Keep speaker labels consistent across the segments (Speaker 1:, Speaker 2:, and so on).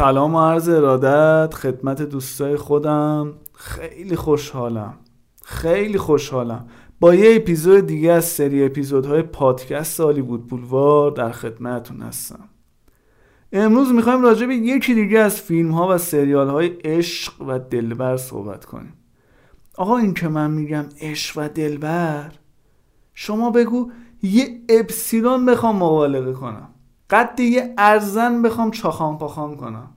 Speaker 1: سلام و عرض ارادت خدمت دوستای خودم. خیلی خوشحالم. خیلی خوشحالم. با یه اپیزود دیگه از سری اپیزودهای پادکست بود بولوار در خدمتتون هستم. امروز می‌خوایم راجع به یکی دیگه از فیلم ها و سریال های عشق و دلبر صحبت کنیم. آقا این که من میگم عشق و دلبر شما بگو یه اپسیلون بخوام مبالغه کنم. قد یه ارزن بخوام چاخان پاخان کنم.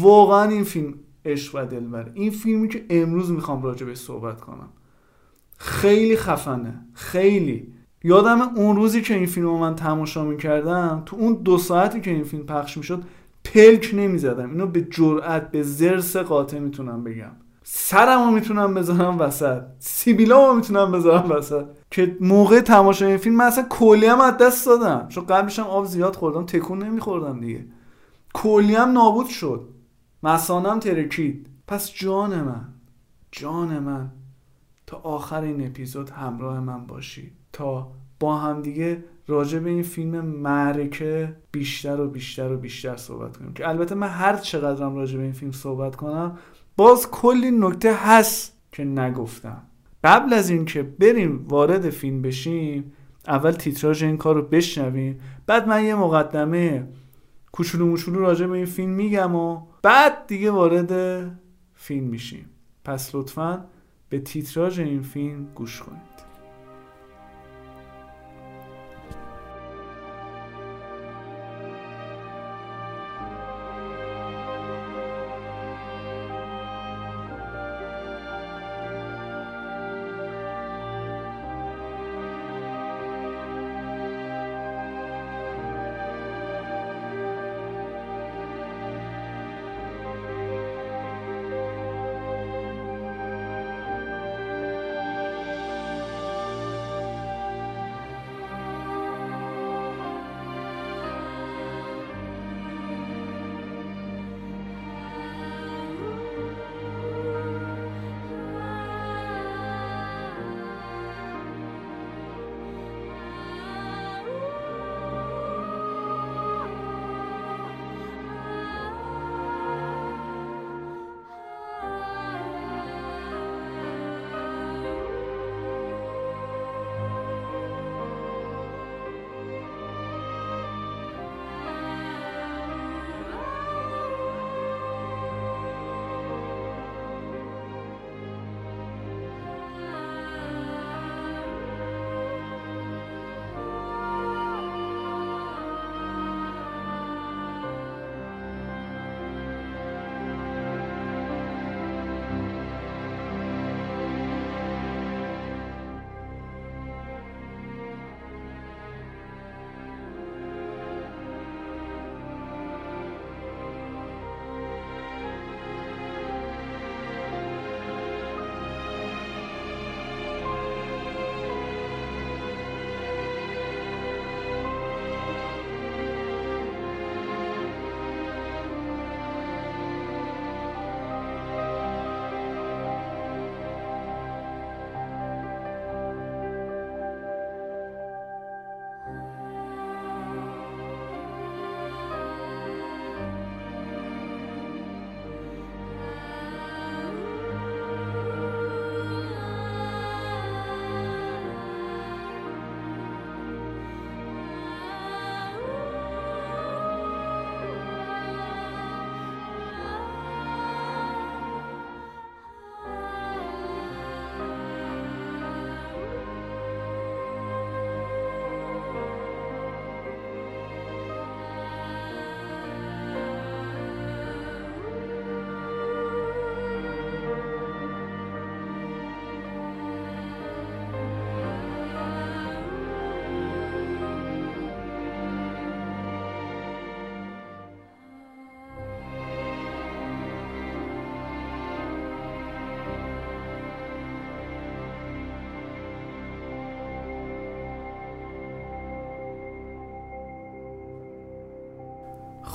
Speaker 1: واقعا این فیلم عشق و دلبر این فیلمی که امروز می‌خوام راجع صحبت کنم. خیلی خفنه. خیلی. یادم اون روزی که این فیلم رو من تماشا می‌کردم تو اون دو ساعتی که این فیلم پخش می‌شد پلک نمی‌زدم. اینو به جرأت به زرس قاطع می‌تونم بگم. سرم رو می‌تونم بذارم وسط. سیبیلا رو می‌تونم بذارم وسط. که موقع تماشا این فیلم من اصلا کلی هم از دست دادم. چون قبلش هم آب زیاد خوردم تکون نمیخوردم دیگه. کلی هم نابود شد. مسانم ترکید. پس جان من جان من تا آخر این اپیزود همراه من باشی. تا با هم دیگه راجع به این فیلم معرکه بیشتر و بیشتر و بیشتر صحبت کنیم. که البته من هر چقدرم راجع به این فیلم صحبت کنم باز کلی نکته هست که نگفتم. قبل از اینکه بریم وارد فیلم بشیم اول تیتراژ این کار رو بشنویم. بعد من یه مقدمه کوچولو موچولو راجع به این فیلم میگم و بعد دیگه وارد فیلم میشیم. پس لطفا به تیتراژ این فیلم گوش کنید.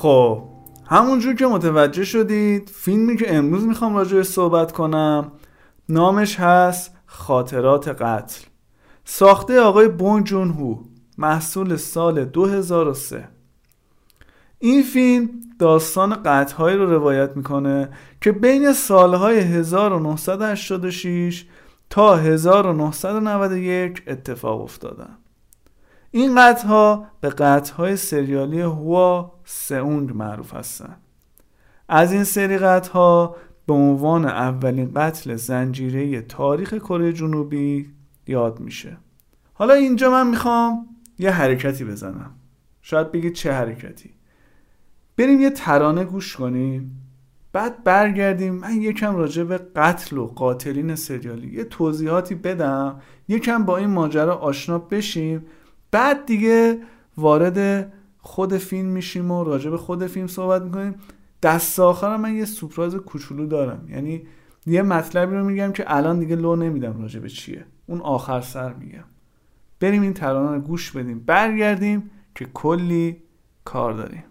Speaker 1: خب همونجور که متوجه شدید فیلمی که امروز می‌خوام راجع صحبت کنم نامش هست خاطرات قتل. ساخته آقای بون جون هو محصول سال 2003 این فیلم داستان قطعهایی رو روایت می‌کنه که بین سالهای 1986 تا 1991 اتفاق افتادن. این قطعها به قطعهای سریالی هوا سئونگ معروف هستند. از این سری قطعها به عنوان اولین قتل زنجیره تاریخ کره جنوبی یاد میشه. حالا اینجا من می‌خوام یه حرکتی بزنم. شاید بگید چه حرکتی. بریم یه ترانه گوش کنیم. بعد برگردیم. من یکم راجع به قتل و قاتلین سریالی یه توضیحاتی بدم. یکم با این ماجرا آشنا بشیم. بعد دیگه وارد خود فیلم میشیم و راجع به خود فیلم صحبت می‌کنیم. دست آخر من یه سپراز کوچولو دارم. یعنی یه مطلبی رو میگم که الان دیگه لو نمیدم راجع به چیه. اون آخر سر میگم. بریم این ترانه رو گوش بدیم. برگردیم که کلی کار داریم.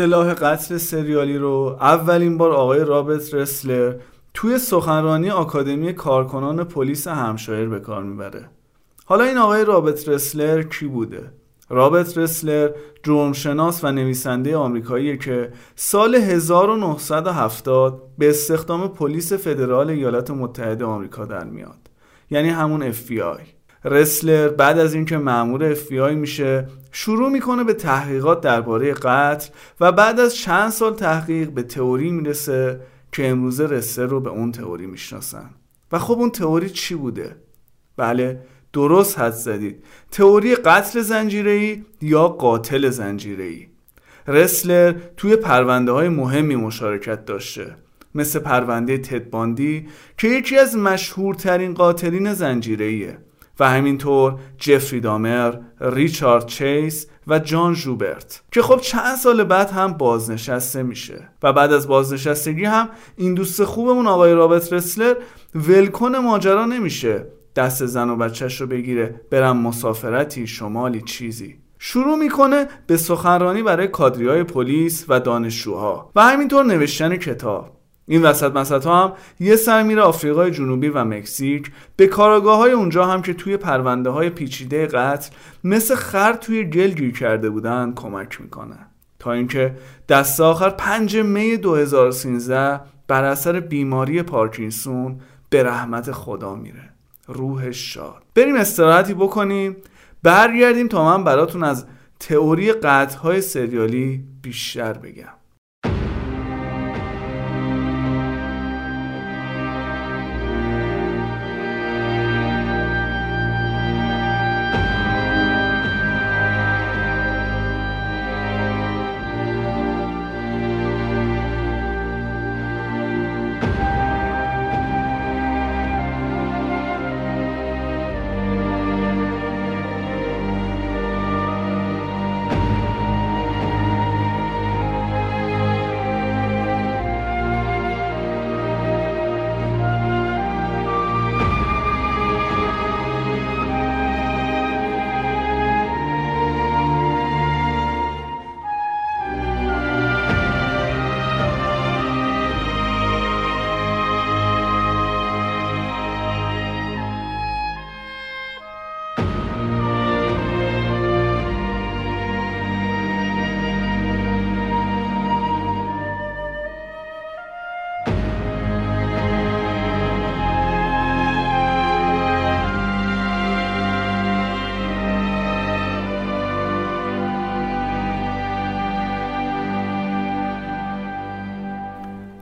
Speaker 1: اصطلاح قتل سریالی رو اولین بار آقای رابرت رسلر توی سخنرانی آکادمی کارکنان پلیس همشایر به کار می‌بره. حالا این آقای رابرت رسلر کی بوده؟ رابرت رسلر جرمشناس و نویسنده آمریکاییه که سال 1970 به استخدام پلیس فدرال ایالات متحده آمریکا در میاد. یعنی همون FBI رسلر بعد از اینکه مأمور FBI میشه شروع می‌کنه به تحقیقات درباره قتل و بعد از چند سال تحقیق به تئوری می‌رسه که امروزه رسلر رو به اون تئوری می‌شناسن. و خب اون تئوری چی بوده؟ بله درست حد زدید. تئوری قتل زنجیره‌ای یا قاتل زنجیره‌ای؟ رسلر توی پرونده های مهمی مشارکت داشته مثل پرونده تدباندی که یکی از مشهورترین قاتلین زنجیره‌ایه. و همینطور جفری دامر، ریچارد چیس و جان جوبرت که خب چند سال بعد هم بازنشسته میشه. و بعد از بازنشستگی هم این دوست خوبمون آقای رابرت رسلر ولکن ماجرا نمیشه. دست زن و بچهش رو بگیره برم مسافرتی شمالی چیزی. شروع می‌کنه به سخنرانی برای کادری های پلیس و دانشجوها. و همینطور نوشتن کتاب. این وسط مسط هم یه سر میره آفریقای جنوبی و مکزیک. به کاراگاه های اونجا هم که توی پرونده های پیچیده قتل مثل خر توی گل گیر کرده بودن کمک می‌کنه. تا اینکه دست آخر 5 می 2013 بر اثر بیماری پارکینسون به رحمت خدا میره. روحش شاد. بریم استراحتی بکنیم. برگردیم تا من براتون از تئوری قطعهای سریالی بیشتر بگم.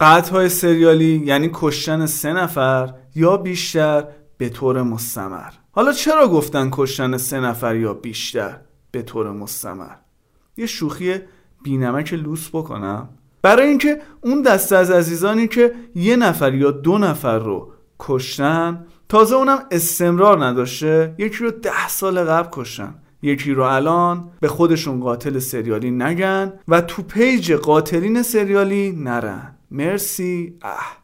Speaker 1: های سریالی یعنی کشتن سه نفر یا بیشتر به طور مستمر. حالا چرا گفتن کشتن سه نفر یا بیشتر به طور مستمر؟ یه شوخی بینمک لوس بکنم. برای اینکه اون دسته از عزیزانی که یه نفر یا دو نفر رو کشتن تازه اونم استمرار نداشته یکی رو ده سال قبل کشتن. یکی رو الان به خودشون قاتل سریالی نگن و تو پیج قاتلین سریالی نرن. مرسی. اه.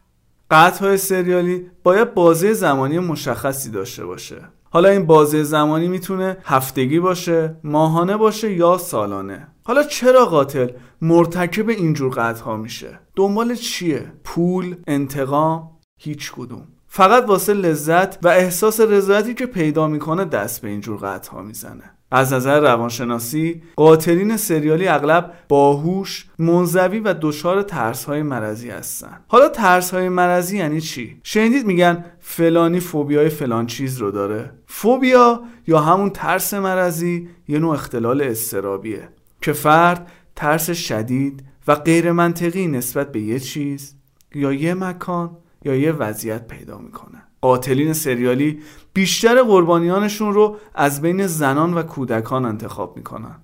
Speaker 1: قطع های سریالی باید بازه زمانی مشخصی داشته باشه. حالا این بازه زمانی می‌تونه هفتگی باشه ماهانه باشه یا سالانه. حالا چرا قاتل مرتکب اینجور قطع ها میشه؟ دنبال چیه؟ پول انتقام؟ هیچ کدوم. فقط واسه لذت و احساس رضایتی که پیدا می‌کنه دست به اینجور قطع ها می‌زنه. از نظر روانشناسی قاتلین سریالی اغلب باهوش منزوی و دچار ترس های مرضی هستن. حالا ترس های مرضی یعنی چی؟ شنیدید میگن فلانی فوبیای فلان چیز رو داره. فوبیا یا همون ترس مرضی یه نوع اختلال استرابیه که فرد ترس شدید و غیر منطقی نسبت به یه چیز یا یه مکان یا یه وضعیت پیدا می‌کنه. قاتلین سریالی بیشتر قربانیانشون رو از بین زنان و کودکان انتخاب می‌کنن.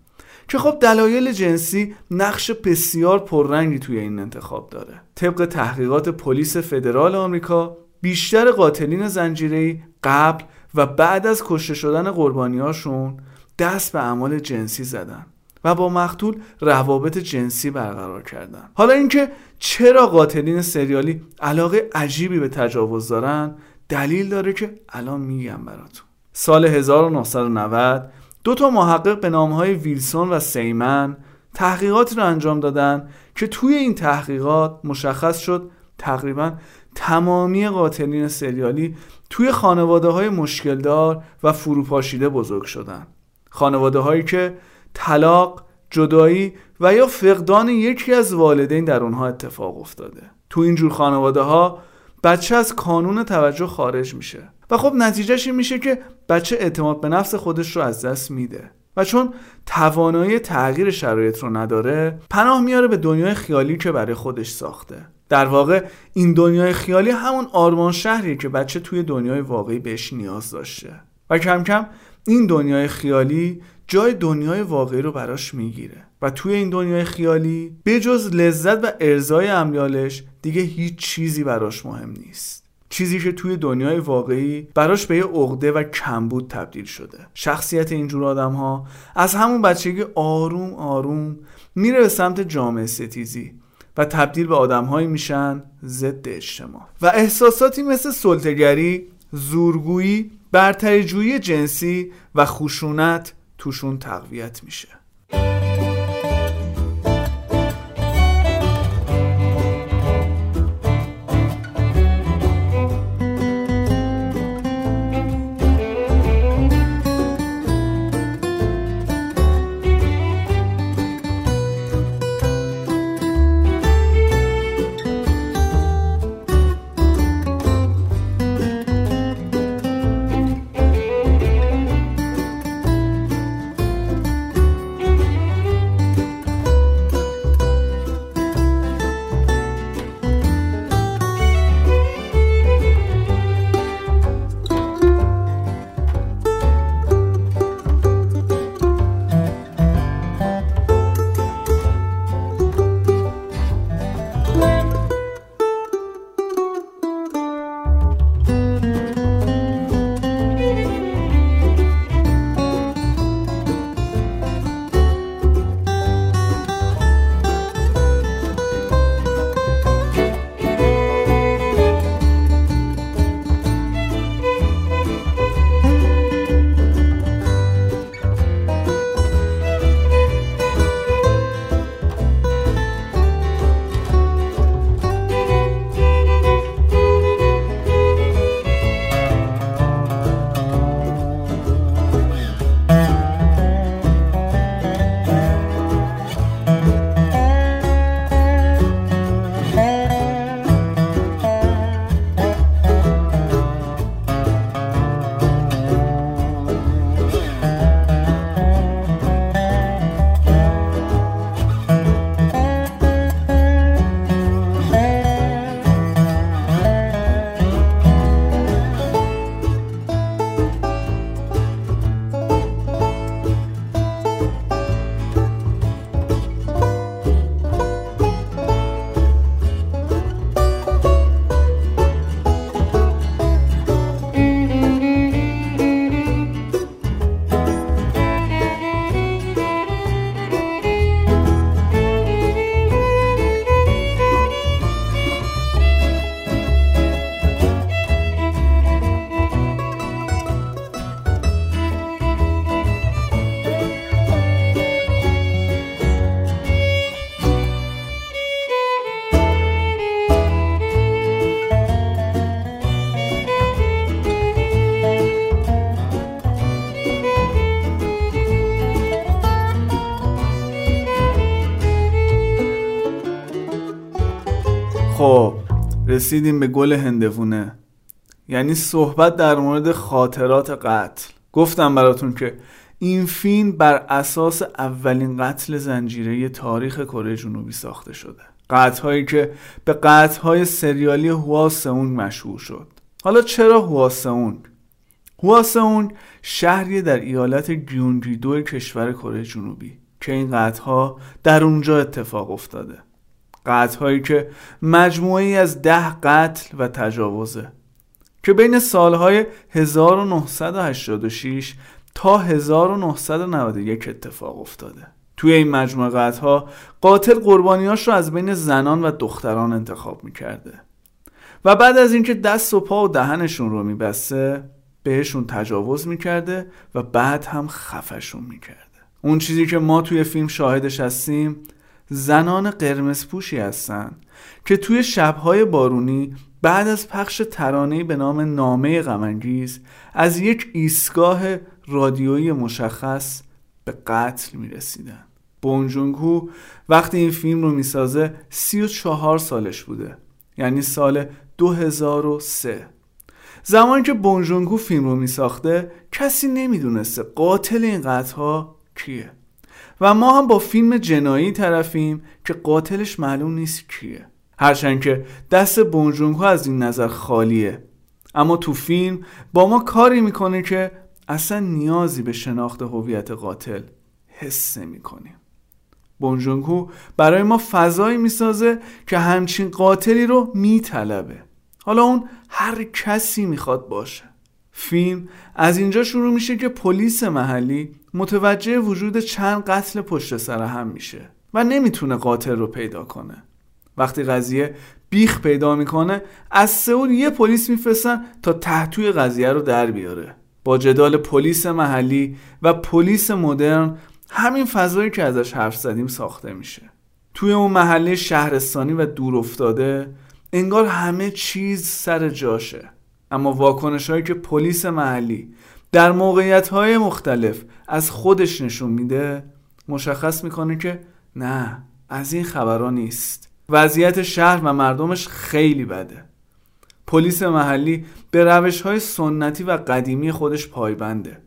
Speaker 1: که خب دلایل جنسی نقش بسیار پررنگی توی این انتخاب داره. طبق تحقیقات پلیس فدرال آمریکا بیشتر قاتلین زنجیری قبل و بعد از کشته شدن قربانیاشون دست به اعمال جنسی زدن و با مقتول روابط جنسی برقرار کردن. حالا اینکه چرا قاتلین سریالی علاقه عجیبی به تجاوز دارن دلیل داره که الان میگم براتون. سال 1990 دو تا محقق به های ویلسون و سیمن تحقیقاتی رو انجام دادن که توی این تحقیقات مشخص شد تقریبا تمامی قاتلین سریالی توی خانواده های مشکلدار و فروپاشیده بزرگ شدن. خانواده هایی که طلاق، جدایی و یا فقدان یکی از والدین در اونها اتفاق افتاده. تو اینجور خانواده ها بچه از کانون توجه خارج میشه. و خب نتیجهش این میشه که بچه اعتماد به نفس خودش رو از دست میده. و چون توانایی تغییر شرایط رو نداره پناه میاره به دنیای خیالی که برای خودش ساخته. در واقع این دنیای خیالی همون آرمان شهریه که بچه توی دنیای واقعی بهش نیاز داشته. و کم کم این دنیای خیالی جای دنیای واقعی رو براش می‌گیره. و توی این دنیای خیالی بجز لذت و ارزای امیالش دیگه هیچ چیزی براش مهم نیست. چیزی که توی دنیای واقعی براش به یه عقده و کمبود تبدیل شده. شخصیت اینجور آدم ها از همون بچگی آروم آروم میره به سمت جامعه ستیزی و تبدیل به آدمهایی میشن ضد اجتماع. و احساساتی مثل سلطگری، زورگویی، برتریجویی جنسی و خشونت توشون تقویت میشه. رسیدیم به گل هندوونه. یعنی صحبت در مورد خاطرات قتل. گفتم براتون که این فیلم بر اساس اولین قتل زنجیره تاریخ کره جنوبی ساخته شده. قتل هایی که به قتل های سریالی هواسونگ مشهور شد. حالا چرا هواسونگ؟ هواسونگ شهری در ایالت گیونگیدو کشور کره جنوبی که این قتل ها در اونجا اتفاق افتاده. قتل هایی که مجموعی از ده قتل و تجاوزه که بین سالهای 1986 تا 1991 اتفاق افتاده. توی این مجموعه قتل ها قاتل قربانیاش رو از بین زنان و دختران انتخاب می‌کرده و بعد از اینکه دست و پا و دهنشون رو میبسته بهشون تجاوز می‌کرده و بعد هم خفشون می‌کرده. اون چیزی که ما توی فیلم شاهدش هستیم زنان قرمز پوشی هستن که توی شبهای بارونی بعد از پخش ترانه‌ای به نام نامه غمانگیز از یک ایستگاه رادیویی مشخص به قتل می‌رسیدن. بونجونگو وقتی این فیلم رو می‌سازه 34 سالش بوده یعنی سال 2003 زمانی که بونجونگو فیلم رو میساخته کسی نمی‌دونسته قاتل این قتل کیه. و ما هم با فیلم جنایی طرفیم که قاتلش معلوم نیست کیه. هرچند که دست بونجونگو از این نظر خالیه. اما تو فیلم با ما کاری می‌کنه که اصلا نیازی به شناخت هویت قاتل حس نمی‌کنیم. بونجونگو برای ما فضایی می‌سازه که همچین قاتلی رو میطلبه. حالا اون هر کسی می‌خواد باشه. فیلم. از اینجا شروع میشه که پلیس محلی متوجه وجود چند قتل پشت سر هم میشه و نمی‌تونه قاتل رو پیدا کنه. وقتی قضیه بیخ پیدا می‌کنه از سئول یه پلیس میفرستن تا تحتوی قضیه رو در بیاره. با جدال پلیس محلی و پلیس مدرن همین فضایی که ازش حرف زدیم ساخته میشه. توی اون محله شهرستانی و دور افتاده انگار همه چیز سر جاشه. اما واکنش هایی که پلیس محلی در موقعیت های مختلف از خودش نشون میده مشخص می‌کنه که نه از این خبرها نیست. وضعیت شهر و مردمش خیلی بده. پلیس محلی به روش های سنتی و قدیمی خودش پایبنده.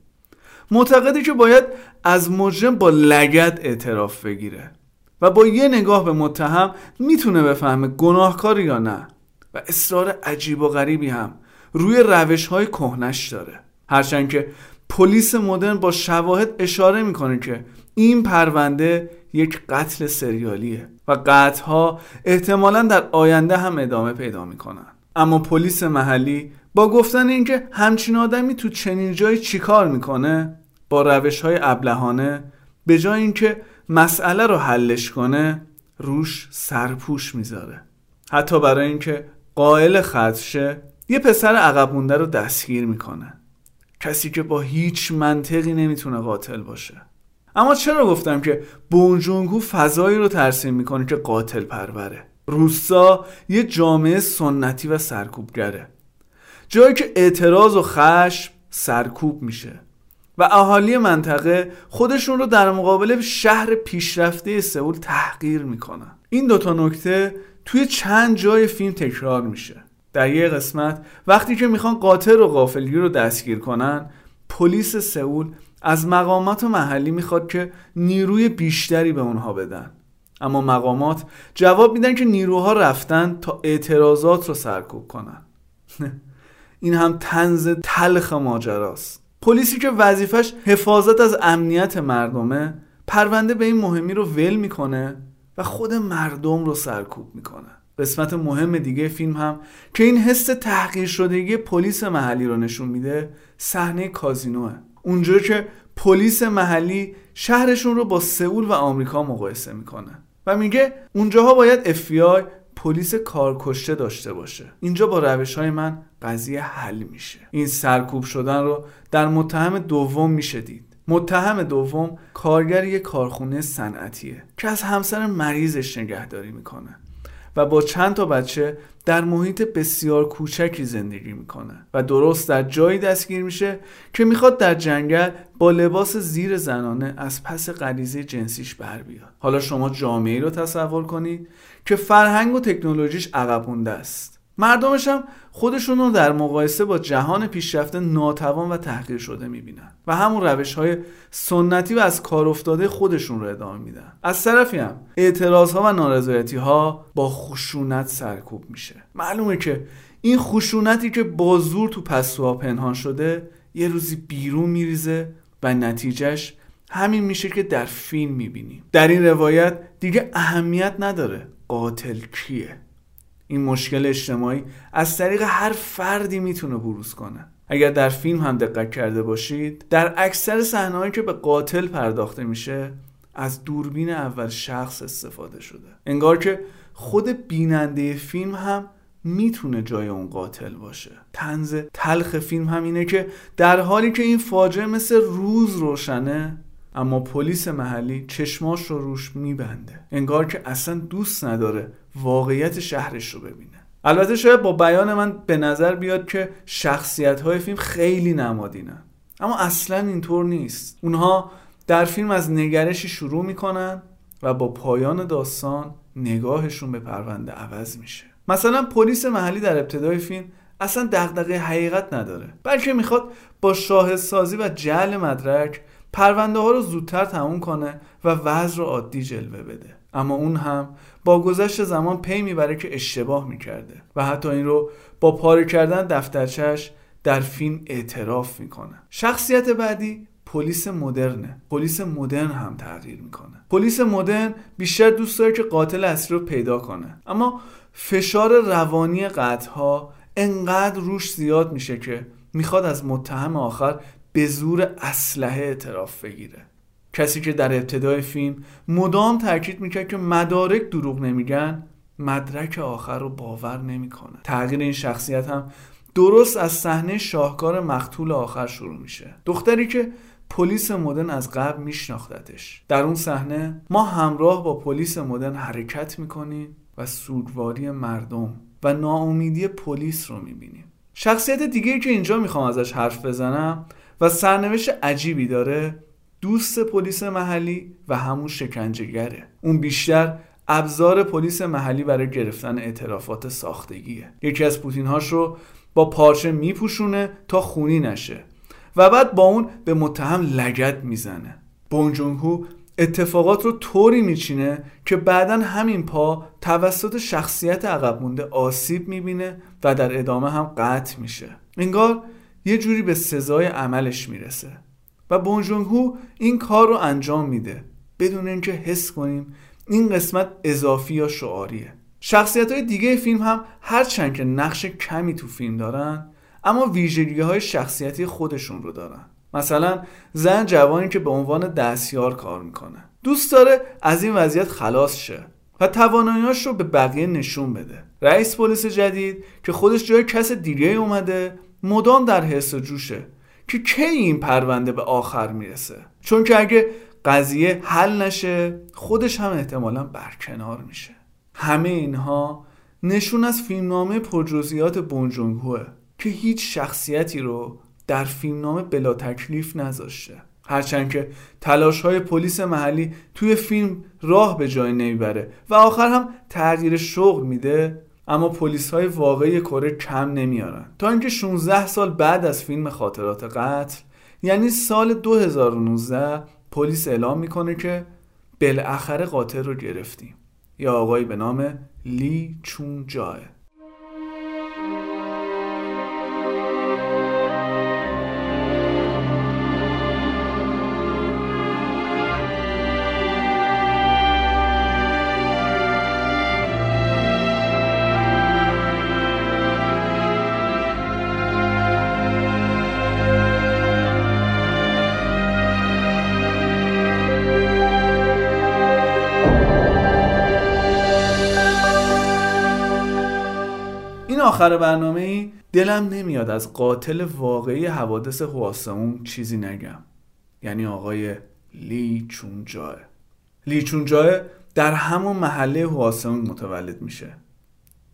Speaker 1: معتقده که باید از مجرم با لگت اعتراف بگیره و با یه نگاه به متهم می‌تونه بفهمه گناهکار یا نه. و اصرار عجیب و غریبی هم روی روش های کهنش داره. هرچند که پلیس مدرن با شواهد اشاره می‌کنه که این پرونده یک قتل سریالیه و قتلها احتمالا در آینده هم ادامه پیدا می‌کنن. اما پلیس محلی با گفتن اینکه همچین آدمی تو چنین جایی چیکار می‌کنه با روش های ابلهانه به جای اینکه مسئله رو حلش کنه روش سرپوش می‌ذاره. حتی برای اینکه قائل خدشه یه پسر عقب مونده رو دستگیر می‌کنه. کسی که با هیچ منطقی نمی‌تونه قاتل باشه. اما چرا گفتم که بونجونگو فضایی رو ترسیم می‌کنه که قاتل پروره؟ روسا یه جامعه سنتی و سرکوبگره. جایی که اعتراض و خشم سرکوب میشه. و اهالی منطقه خودشون رو در مقابل شهر پیشرفته سئول تحقیر می‌کنن. این دوتا نکته توی چند جای فیلم تکرار میشه. در یه قسمت. وقتی که می‌خوان قاتل و غافلگیر رو دستگیر کنن پلیس سئول از مقامات محلی می‌خواد که نیروی بیشتری به اونها بدن. اما مقامات جواب میدن که نیروها رفتن تا اعتراضات رو سرکوب کنن. این هم تنز تلخ ماجراست. پلیسی که وظیفش حفاظت از امنیت مردمه پرونده به این مهمی رو ول می‌کنه و خود مردم رو سرکوب می‌کنه. قسمت مهم دیگه فیلم هم که این حس تحقیر شدگی پلیس محلی رو نشون میده صحنه کازینوه. اونجا که پلیس محلی شهرشون رو با سئول و آمریکا مقایسه می‌کنه و میگه اونجاها باید FBI پلیس کارکشته داشته باشه. اینجا با روش های من قضیه حل میشه. این سرکوب شدن رو در متهم دوم میشه دید. متهم دوم کارگر یک کارخونه صنعتیه که از همسر مریضش نگهداری می‌کنه. و با چند تا بچه در محیط بسیار کوچکی زندگی می‌کنه و درست در جایی دستگیر میشه که می‌خواد در جنگل با لباس زیر زنانه از پس غریزه جنسیش بر بیاد. حالا شما جامعه رو تصور کنید که فرهنگ و تکنولوژیش عقب است. مردمش هم خودشون رو در مقایسه با جهان پیشرفته ناتوان و تحقیر شده می‌بینن و همون روش های سنتی و از کار افتاده خودشون رو ادامه میدن. از طرفی هم اعتراض ها و نارضایتی ها با خشونت سرکوب میشه. معلومه که این خشونتی که با زور تو پستوها پنهان شده یه روزی بیرون میریزه و نتیجهش همین میشه که در فیلم می‌بینیم. در این روایت دیگه اهمیت نداره قاتل کیه. این مشکل اجتماعی از طریق هر فردی می‌تونه بروز کنه. اگر در فیلم هم دقت کرده باشید در اکثر صحنه‌هایی که به قاتل پرداخته میشه از دوربین اول شخص استفاده شده. انگار که خود بیننده فیلم هم می‌تونه جای اون قاتل باشه. تنز تلخ فیلم هم اینه که در حالی که این فاجعه مثل روز روشنه اما پلیس محلی چشماش رو روش میبنده. انگار که اصلا دوست نداره واقعیت شهرش رو ببینه. البته شاید با بیان من به نظر بیاد که شخصیت های فیلم خیلی نمادینن. اما اصلا اینطور نیست. اونها در فیلم از نگرشی شروع می‌کنن و با پایان داستان نگاهشون به پرونده عوض میشه. مثلا پلیس محلی در ابتدای فیلم اصلا دغدغه حقیقت نداره. بلکه می‌خواد با شاهدسازی و جعل مدرک پرونده ها رو زودتر تموم کنه و وضع رو عادی جلوه بده. اما اون هم با گذشت زمان پی می‌بره که اشتباه می‌کرده و حتی این رو با پاره کردن دفترچش در فیلم اعتراف می‌کنه. شخصیت بعدی پلیس مدرنه. پلیس مدرن هم تغییر می‌کنه. پلیس مدرن بیشتر دوست داره که قاتل اصلی رو پیدا کنه. اما فشار روانی قطعها انقدر روش زیاد میشه که می‌خواد از متهم آخر به زور اسلحه اعتراف بگیره. کسی که در ابتدای فیلم مدام تاکید می‌کرد که مدارک دروغ نمیگن مدرک آخر رو باور نمی‌کنه. تغییر این شخصیت هم درست از صحنه شاهکار مقتول آخر شروع میشه. دختری که پلیس مدرن از قبل میشناختتش. در اون صحنه ما همراه با پلیس مدرن حرکت می‌کنیم و سوگواری مردم و ناامیدی پلیس رو می‌بینیم. شخصیت دیگه که اینجا می‌خوام ازش حرف بزنم و سرنوشت عجیبی داره دوست پلیس محلی و همون شکنجهگره. اون بیشتر ابزار پلیس محلی برای گرفتن اعترافات ساختگیه. یکی از پوتینهاش رو با پارچه میپوشونه تا خونی نشه و بعد با اون به متهم لگت می‌زنه. بونجونگو اتفاقات رو طوری میچینه که بعدا همین پا توسط شخصیت عقب مونده آسیب می‌بینه و در ادامه هم قطع میشه. انگار یه جوری به سزای عملش می‌رسه. و بونجونگو این کار رو انجام میده. بدون اینکه حس کنیم این قسمت اضافی یا شعاریه. شخصیت های دیگه فیلم هم هرچند که نقش کمی تو فیلم دارن اما ویژگی های شخصیتی خودشون رو دارن. مثلا زن جوانی که به عنوان دستیار کار می‌کنه. دوست داره از این وضعیت خلاص شه و تواناییاش رو به بقیه نشون بده. رئیس پلیس جدید که خودش جای کس دیگه اومده مدام در حس و جوشه. که کی این پرونده به آخر می‌رسه؟ چون که اگه قضیه حل نشه خودش هم احتمالا برکنار میشه. همه اینها نشون از فیلمنامه پرجزئیات بونجونگوه که هیچ شخصیتی رو در فیلمنامه بلا تکلیف نذاشته. هرچند که تلاش های پلیس محلی توی فیلم راه به جای نمی‌بره و آخر هم تغییر شغل میده اما پلیس های واقعی کره کم نمیارن. تا اینکه 16 سال بعد از فیلم خاطرات قتل یعنی سال 2019 پلیس اعلام می‌کنه که بالاخره قاتل رو گرفتیم. یا آقایی به نام لی چون جای آخر برنامه ای دلم نمیاد از قاتل واقعی حوادث هواسمون چیزی نگم. یعنی آقای لی چون جای لی چون جای در همون محله هواسمون متولد میشه.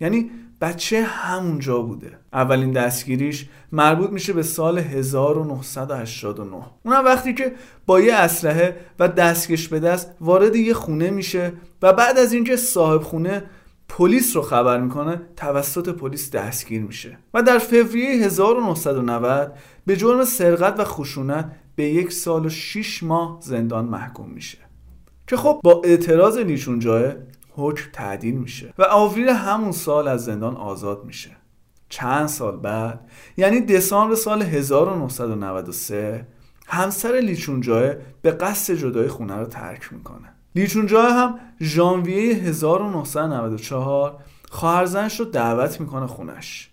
Speaker 1: یعنی بچه همونجا بوده. اولین دستگیریش مربوط میشه به سال 1989 اونم وقتی که با یه اسلحه و دستکش به دست وارد یه خونه میشه و بعد از اینکه صاحب خونه پلیس رو خبر می‌کنه توسط پلیس دستگیر میشه. و در فوریه 1990 به جرم سرقت و خشونت به یک سال و شیش ماه زندان محکوم میشه. که خب با اعتراض لیچون جای حکم تعدیل میشه و آوریل همون سال از زندان آزاد میشه. چند سال بعد یعنی دسامبر سال 1993 همسر لیچونجاه به قصد جدای خونه رو ترک می‌کنه. لیچونجاه هم ژانویه 1994 خواهرزنش رو دعوت می‌کنه خونش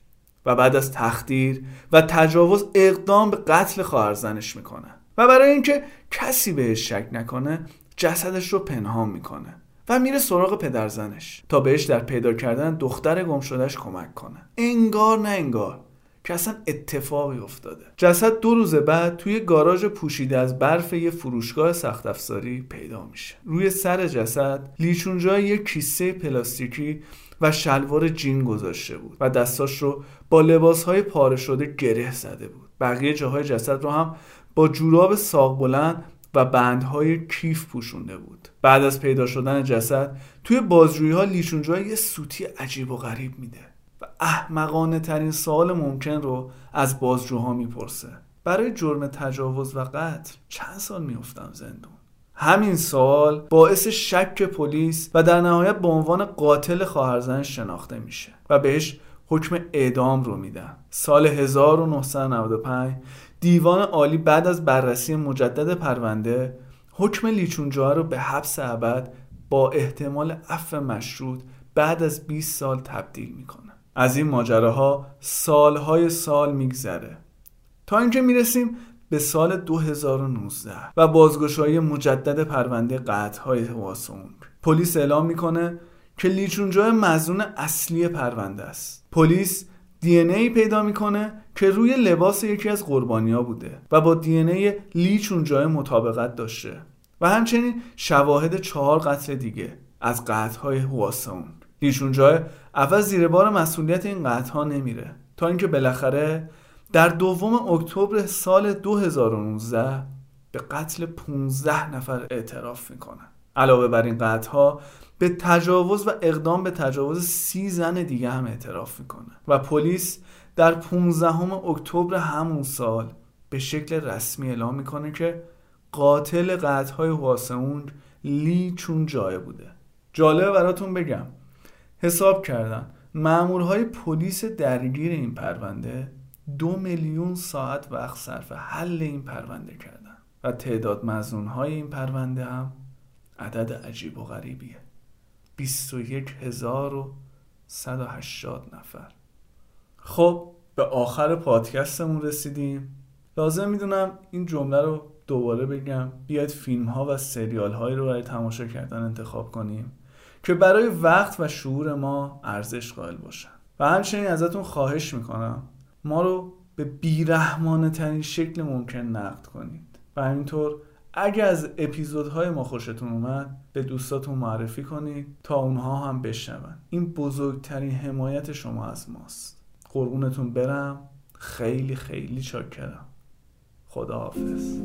Speaker 1: و بعد از تخدیر و تجاوز اقدام به قتل خواهرزنش می‌کنه و برای اینکه کسی بهش شک نکنه جسدش رو پنهان می‌کنه و میره سراغ پدرزنش تا بهش در پیدا کردن دختر گم شدهش کمک کنه. انگار نه انگار. که اصلا اتفاقی افتاده. جسد دو روز بعد توی گاراژ پوشیده از برف یه فروشگاه سخت افزاری پیدا میشه. روی سر جسد لیچونجا یه کیسه پلاستیکی و شلوار جین گذاشته بود و دستاش رو با لباسهای پاره شده گره زده بود. بقیه جاهای جسد رو هم با جوراب ساق بلند و بندهای کیف پوشونده بود. بعد از پیدا شدن جسد توی بازجویی ها لیشونجا یه سوتی عجیب و غریب میده. احمقانه ترین سوال ممکن رو از بازجوها می‌پرسه. برای جرم تجاوز و قتل چند سال میافتم زندون؟ همین سوال باعث شک پلیس و در نهایت به عنوان قاتل خواهرزنش شناخته میشه و بهش حکم اعدام رو میدن. سال 1995 دیوان عالی بعد از بررسی مجدد پرونده حکم لیچونجا رو به حبس ابد با احتمال عفو مشروط بعد از 20 سال تبدیل می‌کنه. از این ماجراها سالهای سال میگذره. تا اینکه می‌رسیم به سال 2019 و بازگشایی مجدد پرونده قطعهای هواسونگ پلیس اعلام می‌کنه که لیچونجا مزنون اصلی پرونده است. پلیس دی ای پیدا می‌کنه که روی لباس یکی از قربانیا بوده و با دی ای لیچ اونجا مطابقت داشته و همچنین شواهد چهار قتل دیگه از قتل‌های هواسون لیچ اونجا اول زیر بار مسئولیت این قتل‌ها نمیره. تا اینکه بالاخره در دوم اکتبر سال 2019 به قتل 15 نفر اعتراف می‌کنه علاوه بر این قتل‌ها به تجاوز و اقدام به تجاوز سی زن دیگه هم اعتراف می‌کنه و پلیس در 15 اکتبر همون سال به شکل رسمی اعلام می‌کنه که قاتل قتل‌های هواسونگ لی چون جای بوده. جالبه براتون بگم. حساب کردن. مامورهای پلیس درگیر این پرونده دو میلیون ساعت وقت صرف حل این پرونده کردن. و تعداد مزنونهای این پرونده هم عدد عجیب و غریبیه. 21180 نفر. خب به آخر پادکستمون رسیدیم. لازم می‌دونم این جمله رو دوباره بگم. بیاید فیلم ها و سریال هایی رو برای تماشا کردن انتخاب کنیم. که برای وقت و شعور ما ارزش قائل باشن. و همچنین ازتون خواهش می‌کنم ما رو به بیرحمانه ترین شکل ممکن نقد کنید. و همینطور اگر از اپیزودهای ما خوشتون اومد به دوستاتون معرفی کنید تا اونها هم بشنون. این بزرگترین حمایت شما از ماست. قربونتون برم. خیلی خیلی چاکرم خداحافظ.